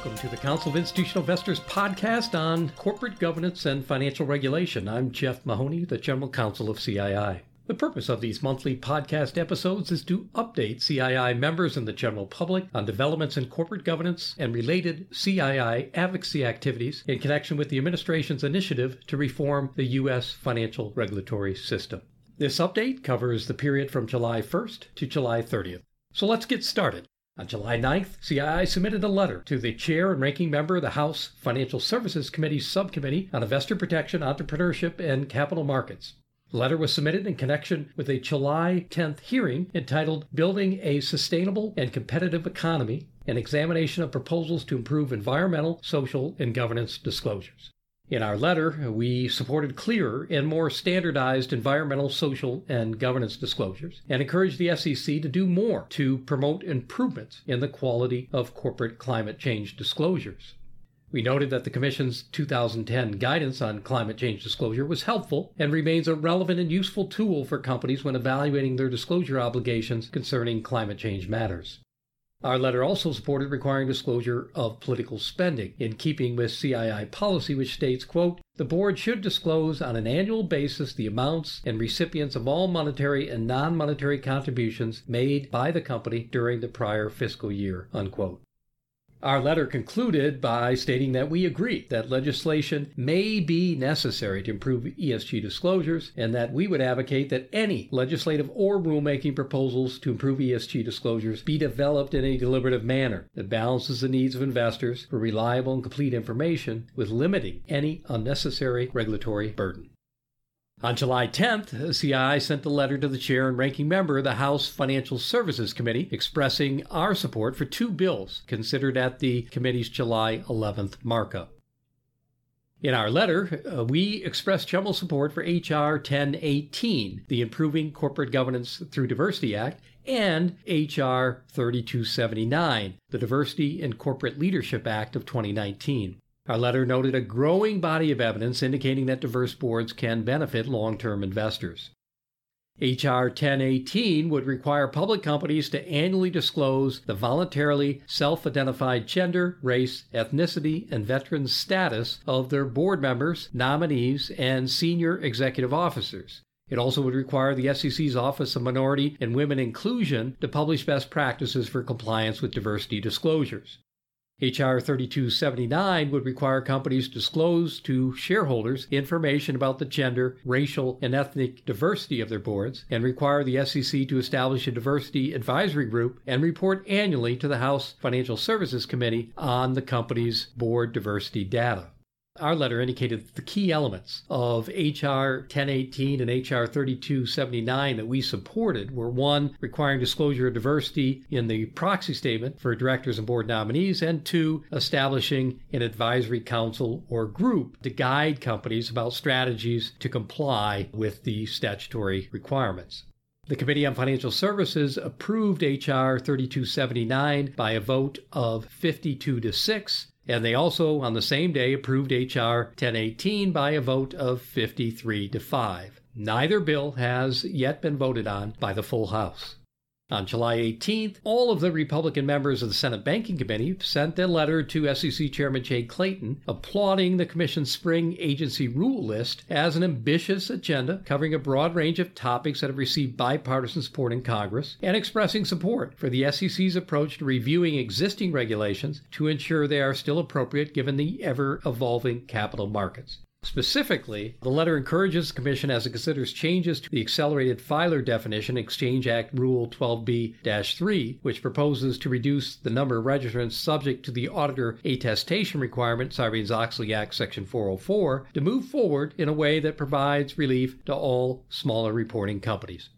Welcome to the Council of Institutional Investors podcast on corporate governance and financial regulation. I'm Jeff Mahoney, the General Counsel of CII. The purpose of these monthly podcast episodes is to update CII members and the general public on developments in corporate governance and related CII advocacy activities in connection with the administration's initiative to reform the U.S. financial regulatory system. This update covers the period from July 1st to July 30th. So let's get started. On July 9th, CII submitted a letter to the chair and ranking member of the House Financial Services Committee's subcommittee on investor protection, entrepreneurship, and capital markets. The letter was submitted in connection with a July 10th hearing entitled Building a Sustainable and Competitive Economy An Examination of Proposals to Improve Environmental, Social, and Governance Disclosures. In our letter, we supported clearer and more standardized environmental, social, and governance disclosures and encouraged the SEC to do more to promote improvements in the quality of corporate climate change disclosures. We noted that the Commission's 2010 guidance on climate change disclosure was helpful and remains a relevant and useful tool for companies when evaluating their disclosure obligations concerning climate change matters. Our letter also supported requiring disclosure of political spending in keeping with CII policy which states, quote, "The board should disclose on an annual basis the amounts and recipients of all monetary and non-monetary contributions made by the company during the prior fiscal year." Unquote. Our letter concluded by stating that we agree that legislation may be necessary to improve ESG disclosures and that we would advocate that any legislative or rulemaking proposals to improve ESG disclosures be developed in a deliberative manner that balances the needs of investors for reliable and complete information with limiting any unnecessary regulatory burden. On July 10th, CII sent a letter to the chair and ranking member of the House Financial Services Committee expressing our support for two bills considered at the committee's July 11th markup. In our letter, uh, we expressed general support for H.R. 1018, the Improving Corporate Governance Through Diversity Act, and H.R. 3279, the Diversity and Corporate Leadership Act of 2019. Our letter noted a growing body of evidence indicating that diverse boards can benefit long term investors. H.R. 1018 would require public companies to annually disclose the voluntarily self identified gender, race, ethnicity, and veteran status of their board members, nominees, and senior executive officers. It also would require the SEC's Office of Minority and Women Inclusion to publish best practices for compliance with diversity disclosures. H.R. 3279 would require companies disclose to shareholders information about the gender, racial, and ethnic diversity of their boards, and require the SEC to establish a diversity advisory group and report annually to the House Financial Services Committee on the company's board diversity data. Our letter indicated the key elements of H.R. 1018 and H.R. 3279 that we supported were one, requiring disclosure of diversity in the proxy statement for directors and board nominees, and two, establishing an advisory council or group to guide companies about strategies to comply with the statutory requirements. The Committee on Financial Services approved H.R. 3279 by a vote of 52 to 6 and they also, on the same day, approved H.R. 1018 by a vote of 53 to 5. Neither bill has yet been voted on by the full House. On July 18th, all of the Republican members of the Senate Banking Committee sent a letter to SEC Chairman Jay Clayton applauding the Commission's spring agency rule list as an ambitious agenda covering a broad range of topics that have received bipartisan support in Congress and expressing support for the SEC's approach to reviewing existing regulations to ensure they are still appropriate given the ever evolving capital markets. Specifically, the letter encourages the Commission as it considers changes to the accelerated filer definition, Exchange Act Rule 12B 3, which proposes to reduce the number of registrants subject to the auditor attestation requirement, Sarbanes Oxley Act Section 404, to move forward in a way that provides relief to all smaller reporting companies.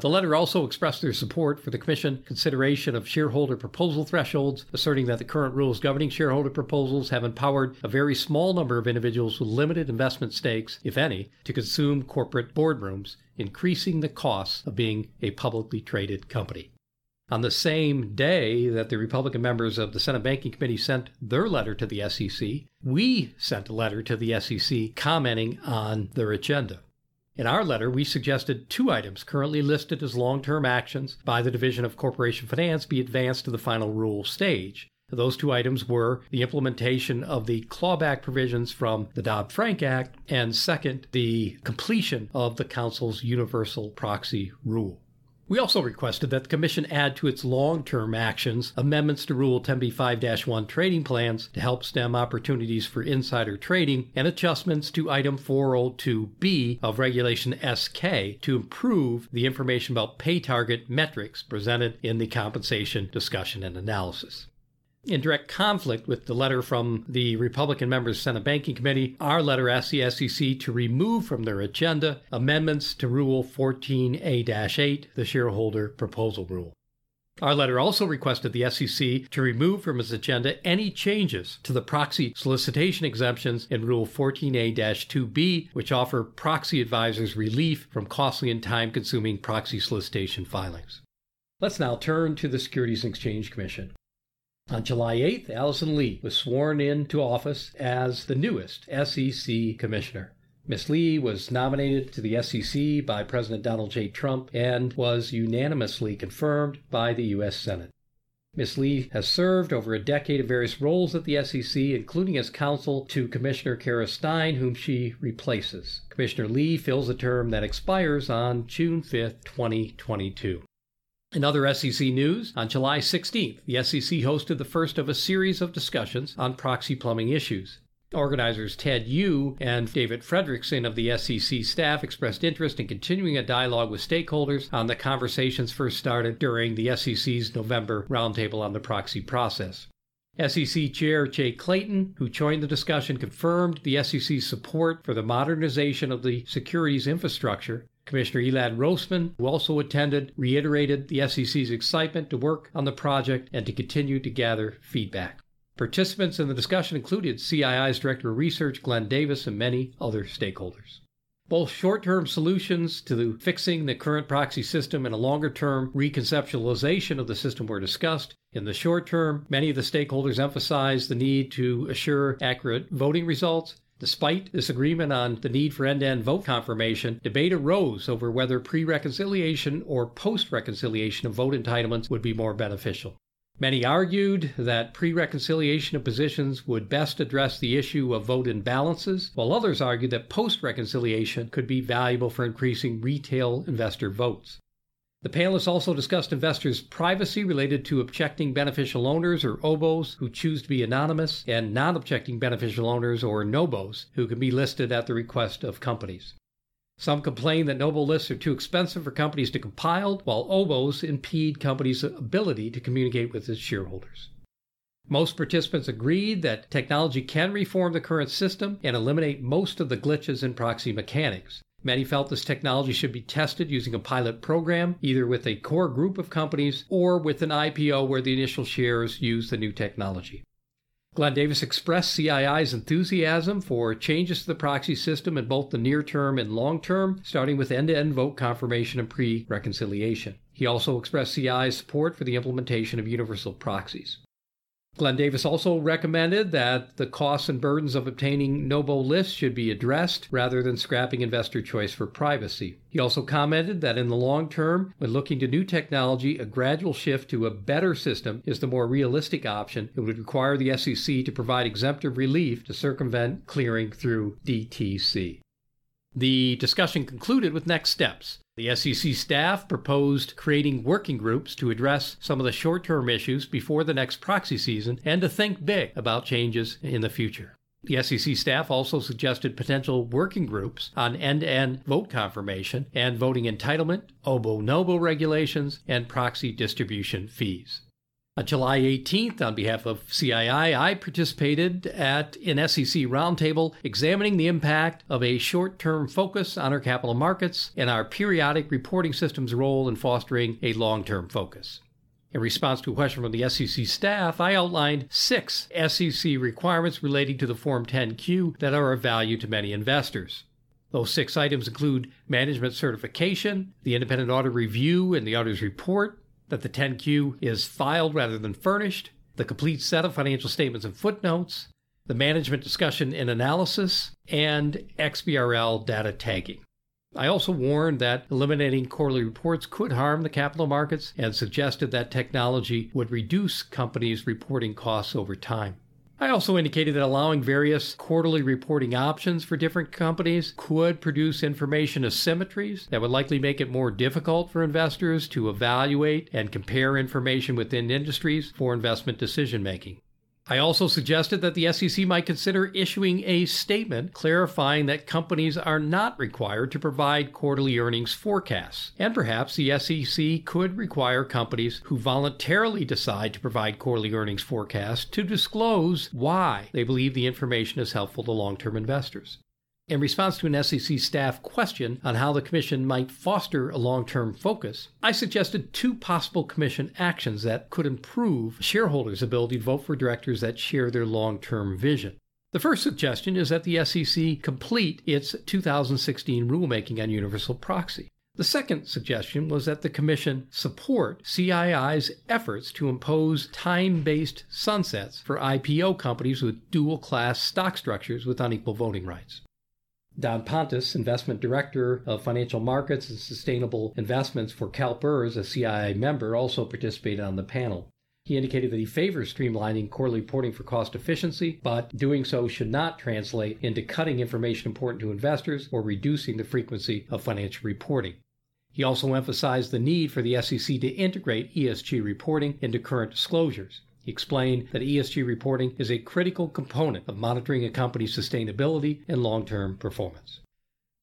The letter also expressed their support for the Commission consideration of shareholder proposal thresholds, asserting that the current rules governing shareholder proposals have empowered a very small number of individuals with limited investment stakes, if any, to consume corporate boardrooms, increasing the costs of being a publicly traded company. On the same day that the Republican members of the Senate Banking Committee sent their letter to the SEC, we sent a letter to the SEC commenting on their agenda. In our letter, we suggested two items currently listed as long term actions by the Division of Corporation Finance be advanced to the final rule stage. Those two items were the implementation of the clawback provisions from the Dodd Frank Act, and second, the completion of the Council's universal proxy rule. We also requested that the Commission add to its long term actions amendments to Rule 10b5 1 trading plans to help stem opportunities for insider trading and adjustments to Item 402B of Regulation SK to improve the information about pay target metrics presented in the compensation discussion and analysis in direct conflict with the letter from the Republican members of the Senate Banking Committee, our letter asked the SEC to remove from their agenda amendments to Rule 14A 8, the shareholder proposal rule. Our letter also requested the SEC to remove from its agenda any changes to the proxy solicitation exemptions in Rule 14A 2B, which offer proxy advisors relief from costly and time consuming proxy solicitation filings. Let's now turn to the Securities and Exchange Commission. On July 8th, Allison Lee was sworn into office as the newest SEC Commissioner. Ms. Lee was nominated to the SEC by President Donald J. Trump and was unanimously confirmed by the U.S. Senate. Ms. Lee has served over a decade of various roles at the SEC, including as counsel to Commissioner Kara Stein, whom she replaces. Commissioner Lee fills a term that expires on June 5, 2022. In other SEC news, on July 16th, the SEC hosted the first of a series of discussions on proxy plumbing issues. Organizers Ted Yu and David Fredrickson of the SEC staff expressed interest in continuing a dialogue with stakeholders on the conversations first started during the SEC's November roundtable on the proxy process. SEC Chair Jay Clayton, who joined the discussion, confirmed the SEC's support for the modernization of the securities infrastructure Commissioner Elad Roisman, who also attended, reiterated the SEC's excitement to work on the project and to continue to gather feedback. Participants in the discussion included CII's Director of Research, Glenn Davis, and many other stakeholders. Both short term solutions to fixing the current proxy system and a longer term reconceptualization of the system were discussed. In the short term, many of the stakeholders emphasized the need to assure accurate voting results Despite disagreement on the need for end to end vote confirmation, debate arose over whether pre reconciliation or post reconciliation of vote entitlements would be more beneficial. Many argued that pre reconciliation of positions would best address the issue of vote imbalances, while others argued that post reconciliation could be valuable for increasing retail investor votes. The panelists also discussed investors' privacy related to objecting beneficial owners or OBOs who choose to be anonymous and non objecting beneficial owners or NOBOs who can be listed at the request of companies. Some complain that NOBO lists are too expensive for companies to compile, while OBOs impede companies' ability to communicate with its shareholders. Most participants agreed that technology can reform the current system and eliminate most of the glitches in proxy mechanics. Many felt this technology should be tested using a pilot program, either with a core group of companies or with an IPO where the initial shares use the new technology. Glenn Davis expressed CII's enthusiasm for changes to the proxy system in both the near term and long term, starting with end to end vote confirmation and pre reconciliation. He also expressed CII's support for the implementation of universal proxies. Glenn Davis also recommended that the costs and burdens of obtaining NOBO lists should be addressed rather than scrapping investor choice for privacy. He also commented that in the long term, when looking to new technology, a gradual shift to a better system is the more realistic option. It would require the SEC to provide exemptive relief to circumvent clearing through DTC. The discussion concluded with next steps. The SEC staff proposed creating working groups to address some of the short term issues before the next proxy season and to think big about changes in the future. The SEC staff also suggested potential working groups on end to end vote confirmation and voting entitlement, OBO NOBO regulations, and proxy distribution fees. On July 18th, on behalf of CII, I participated at an SEC roundtable examining the impact of a short term focus on our capital markets and our periodic reporting system's role in fostering a long term focus. In response to a question from the SEC staff, I outlined six SEC requirements relating to the Form 10Q that are of value to many investors. Those six items include management certification, the independent audit review and the auditor's report, that the 10Q is filed rather than furnished, the complete set of financial statements and footnotes, the management discussion and analysis, and XBRL data tagging. I also warned that eliminating quarterly reports could harm the capital markets and suggested that technology would reduce companies' reporting costs over time. I also indicated that allowing various quarterly reporting options for different companies could produce information asymmetries that would likely make it more difficult for investors to evaluate and compare information within industries for investment decision making. I also suggested that the SEC might consider issuing a statement clarifying that companies are not required to provide quarterly earnings forecasts, and perhaps the SEC could require companies who voluntarily decide to provide quarterly earnings forecasts to disclose why they believe the information is helpful to long term investors. In response to an SEC staff question on how the Commission might foster a long term focus, I suggested two possible Commission actions that could improve shareholders' ability to vote for directors that share their long term vision. The first suggestion is that the SEC complete its 2016 rulemaking on universal proxy. The second suggestion was that the Commission support CII's efforts to impose time based sunsets for IPO companies with dual class stock structures with unequal voting rights. Don Pontes, Investment Director of Financial Markets and Sustainable Investments for CalPERS, a CII member, also participated on the panel. He indicated that he favors streamlining quarterly reporting for cost efficiency, but doing so should not translate into cutting information important to investors or reducing the frequency of financial reporting. He also emphasized the need for the SEC to integrate ESG reporting into current disclosures. He explained that ESG reporting is a critical component of monitoring a company's sustainability and long term performance.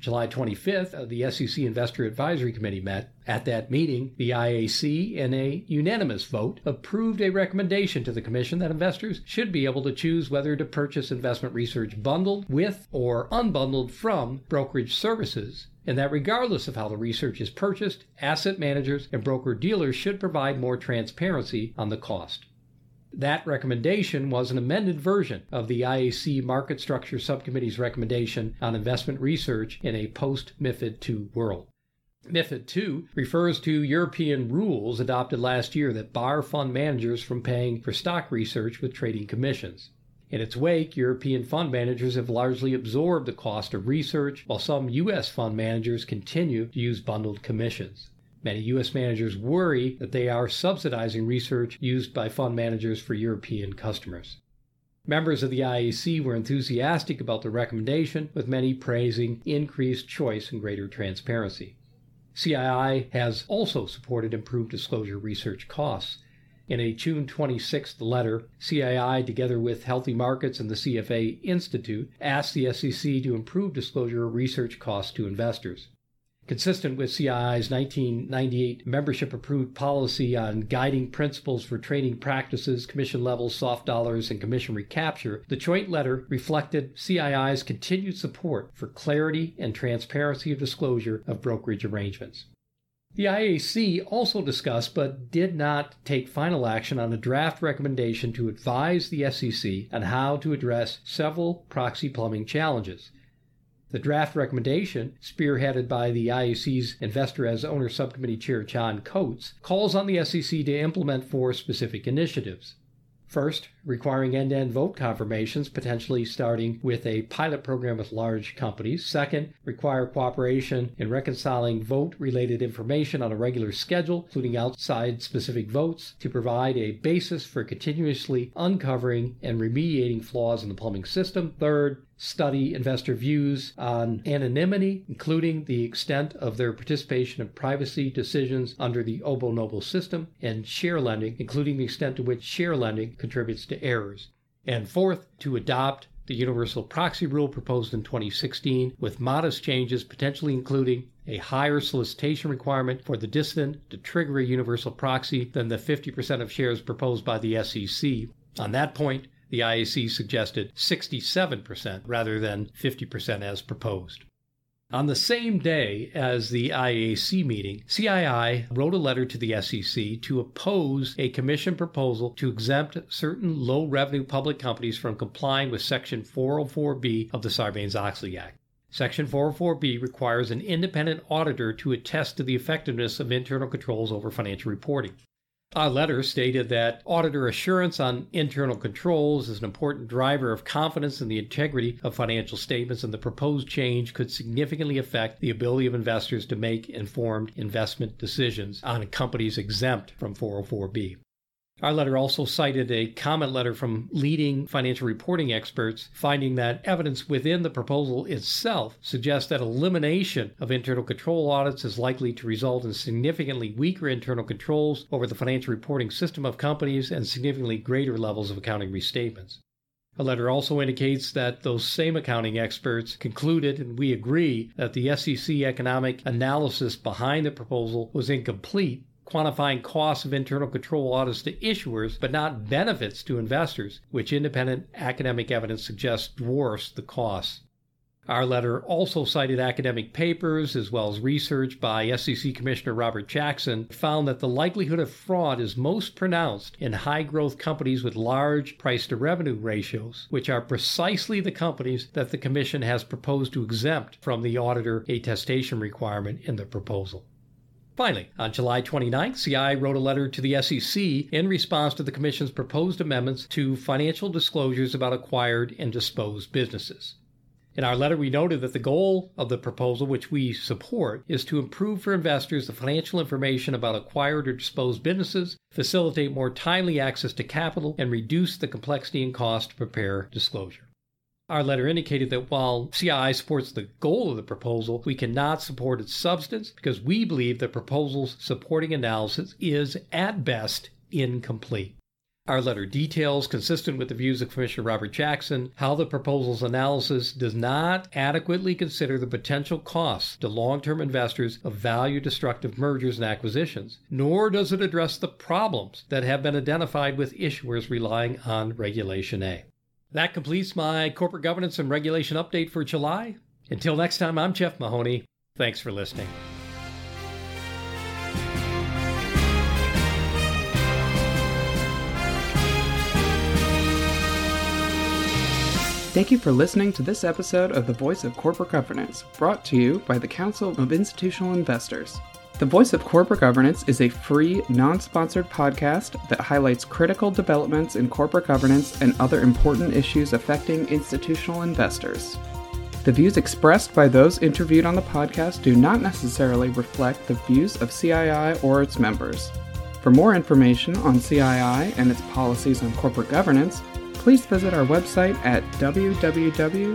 July 25th, uh, the SEC Investor Advisory Committee met. At that meeting, the IAC, in a unanimous vote, approved a recommendation to the Commission that investors should be able to choose whether to purchase investment research bundled with or unbundled from brokerage services, and that regardless of how the research is purchased, asset managers and broker dealers should provide more transparency on the cost. That recommendation was an amended version of the IAC Market Structure Subcommittee's recommendation on investment research in a post MIFID II world. MIFID II refers to European rules adopted last year that bar fund managers from paying for stock research with trading commissions. In its wake, European fund managers have largely absorbed the cost of research, while some U.S. fund managers continue to use bundled commissions. Many U.S. managers worry that they are subsidizing research used by fund managers for European customers. Members of the IAC were enthusiastic about the recommendation, with many praising increased choice and greater transparency. CII has also supported improved disclosure research costs. In a June 26th letter, CII, together with Healthy Markets and the CFA Institute, asked the SEC to improve disclosure of research costs to investors. Consistent with CII's 1998 membership approved policy on guiding principles for trading practices, commission levels, soft dollars, and commission recapture, the joint letter reflected CII's continued support for clarity and transparency of disclosure of brokerage arrangements. The IAC also discussed but did not take final action on a draft recommendation to advise the SEC on how to address several proxy plumbing challenges. The draft recommendation, spearheaded by the IAC's Investor as Owner Subcommittee Chair John Coates, calls on the SEC to implement four specific initiatives. First, requiring end to end vote confirmations, potentially starting with a pilot program with large companies. Second, require cooperation in reconciling vote related information on a regular schedule, including outside specific votes, to provide a basis for continuously uncovering and remediating flaws in the plumbing system. Third, study investor views on anonymity, including the extent of their participation in privacy decisions under the Obo Nobo system, and share lending, including the extent to which share lending contributes to errors. And fourth, to adopt the universal proxy rule proposed in 2016 with modest changes, potentially including a higher solicitation requirement for the dissident to trigger a universal proxy than the 50% of shares proposed by the SEC. On that point, the IAC suggested 67% rather than 50% as proposed. On the same day as the IAC meeting, CII wrote a letter to the SEC to oppose a commission proposal to exempt certain low revenue public companies from complying with Section 404B of the Sarbanes Oxley Act. Section 404B requires an independent auditor to attest to the effectiveness of internal controls over financial reporting. Our letter stated that auditor assurance on internal controls is an important driver of confidence in the integrity of financial statements, and the proposed change could significantly affect the ability of investors to make informed investment decisions on companies exempt from 404B. Our letter also cited a comment letter from leading financial reporting experts finding that evidence within the proposal itself suggests that elimination of internal control audits is likely to result in significantly weaker internal controls over the financial reporting system of companies and significantly greater levels of accounting restatements. A letter also indicates that those same accounting experts concluded, and we agree, that the SEC economic analysis behind the proposal was incomplete quantifying costs of internal control audits to issuers, but not benefits to investors, which independent academic evidence suggests dwarfs the costs. Our letter also cited academic papers as well as research by SEC Commissioner Robert Jackson found that the likelihood of fraud is most pronounced in high growth companies with large price to revenue ratios, which are precisely the companies that the Commission has proposed to exempt from the auditor attestation requirement in the proposal. Finally, on July 29th, CI wrote a letter to the SEC in response to the Commission's proposed amendments to financial disclosures about acquired and disposed businesses. In our letter, we noted that the goal of the proposal, which we support, is to improve for investors the financial information about acquired or disposed businesses, facilitate more timely access to capital, and reduce the complexity and cost to prepare disclosure. Our letter indicated that while CII supports the goal of the proposal, we cannot support its substance because we believe the proposal's supporting analysis is, at best, incomplete. Our letter details, consistent with the views of Commissioner Robert Jackson, how the proposal's analysis does not adequately consider the potential costs to long term investors of value destructive mergers and acquisitions, nor does it address the problems that have been identified with issuers relying on Regulation A. That completes my corporate governance and regulation update for July. Until next time, I'm Jeff Mahoney. Thanks for listening. Thank you for listening to this episode of The Voice of Corporate Governance, brought to you by the Council of Institutional Investors. The Voice of Corporate Governance is a free, non sponsored podcast that highlights critical developments in corporate governance and other important issues affecting institutional investors. The views expressed by those interviewed on the podcast do not necessarily reflect the views of CII or its members. For more information on CII and its policies on corporate governance, please visit our website at www.cii.org.